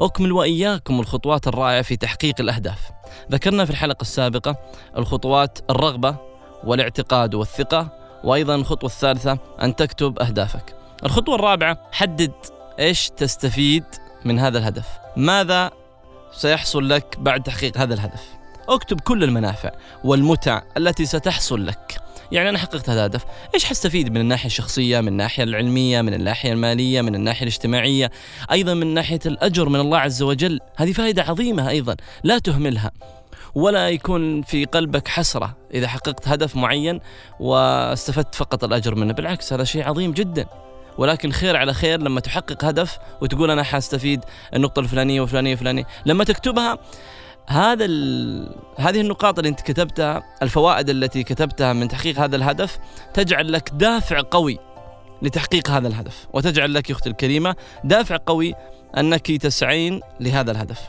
أكمل وإياكم الخطوات الرائعة في تحقيق الأهداف. ذكرنا في الحلقة السابقة الخطوات الرغبة والاعتقاد والثقة وأيضا الخطوة الثالثة أن تكتب أهدافك. الخطوة الرابعة حدد إيش تستفيد من هذا الهدف. ماذا سيحصل لك بعد تحقيق هذا الهدف؟ اكتب كل المنافع والمتع التي ستحصل لك. يعني أنا حققت هذا الهدف. إيش حستفيد من الناحية الشخصية من الناحية العلمية من الناحية المالية من الناحية الاجتماعية أيضا من ناحية الأجر من الله عز وجل؟ هذه فائدة عظيمة أيضا لا تهملها. ولا يكون في قلبك حسرة إذا حققت هدف معين واستفدت فقط الأجر منه. بالعكس هذا شيء عظيم جدا. ولكن خير على خير لما تحقق هدف وتقول أنا حأستفيد النقطة الفلانية والفلانيه والفلانيه لما تكتبها هذا هذه النقاط اللي انت كتبتها الفوائد التي كتبتها من تحقيق هذا الهدف تجعل لك دافع قوي لتحقيق هذا الهدف. وتجعل لك أختي الكريمة دافع قوي أنك تسعين لهذا الهدف.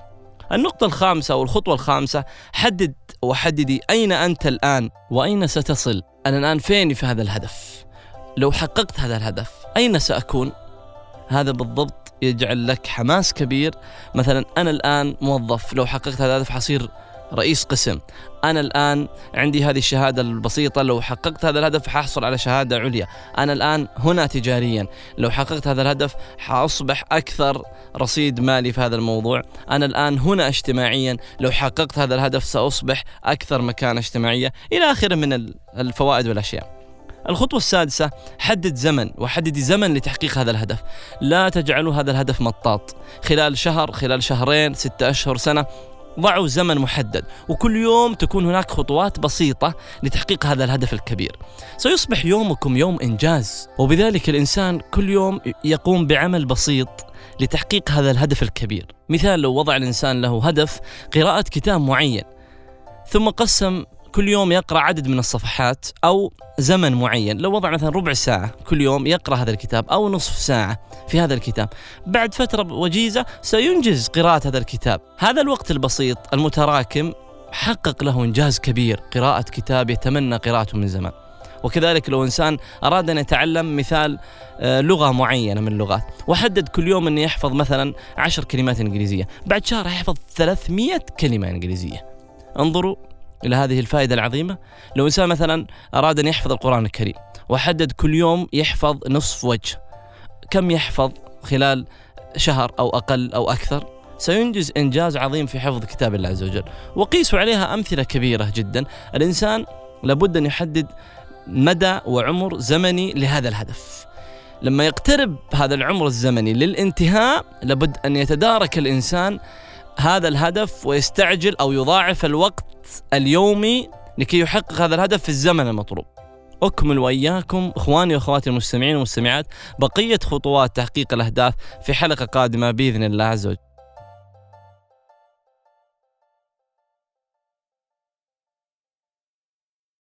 النقطة الخامسة أو الخطوة الخامسة حدد وحددي أين أنت الآن وأين ستصل. أنا الآن فين في هذا الهدف؟ لو حققت هذا الهدف أين سأكون؟ هذا بالضبط يجعل لك حماس كبير. مثلا أنا الآن موظف لو حققت هذا الهدف حصير رئيس قسم. أنا الآن عندي هذه الشهادة البسيطة لو حققت هذا الهدف حأحصل على شهادة عليا. أنا الآن هنا تجاريا لو حققت هذا الهدف حأصبح أكثر رصيد مالي في هذا الموضوع. أنا الآن هنا اجتماعيا لو حققت هذا الهدف سأصبح أكثر مكانة اجتماعية. إلى آخره من الفوائد والأشياء. الخطوة السادسة حدد زمن وحددي زمن لتحقيق هذا الهدف. لا تجعلوا هذا الهدف مطاط. خلال شهر خلال شهرين ستة أشهر سنة ضعوا زمن محدد. وكل يوم تكون هناك خطوات بسيطة لتحقيق هذا الهدف الكبير. سيصبح يومكم يوم إنجاز. وبذلك الإنسان كل يوم يقوم بعمل بسيط لتحقيق هذا الهدف الكبير. مثال لو وضع الإنسان له هدف قراءة كتاب معين ثم قسم كل يوم يقرأ عدد من الصفحات أو زمن معين. لو وضع مثلا ربع ساعة كل يوم يقرأ هذا الكتاب أو نصف ساعة في هذا الكتاب. بعد فترة وجيزة سينجز قراءة هذا الكتاب. هذا الوقت البسيط المتراكم حقق له إنجاز كبير. قراءة كتاب يتمنى قراءته من زمان. وكذلك لو إنسان أراد أن يتعلم مثال آه، لغة معينة من اللغات. وحدد كل يوم أنه يحفظ مثلا عشر كلمات إنجليزية. بعد شهر يحفظ 300 كلمة إنجليزية. انظروا إلى هذه الفائدة العظيمة. لو إنسان مثلا أراد أن يحفظ القرآن الكريم وحدد كل يوم يحفظ نصف وجه كم يحفظ خلال شهر أو أقل أو أكثر؟ سينجز إنجاز عظيم في حفظ كتاب الله عز وجل. وقيسوا عليها أمثلة كبيرة جدا. الإنسان لابد أن يحدد مدى وعمر زمني لهذا الهدف. لما يقترب هذا العمر الزمني للانتهاء لابد أن يتدارك الإنسان هذا الهدف ويستعجل أو يضاعف الوقت اليومي لكي يحقق هذا الهدف في الزمن المطلوب. أكمل وإياكم إخواني وأخواتي المستمعين والمستمعات بقية خطوات تحقيق الأهداف في حلقة قادمة بإذن الله عز وجل.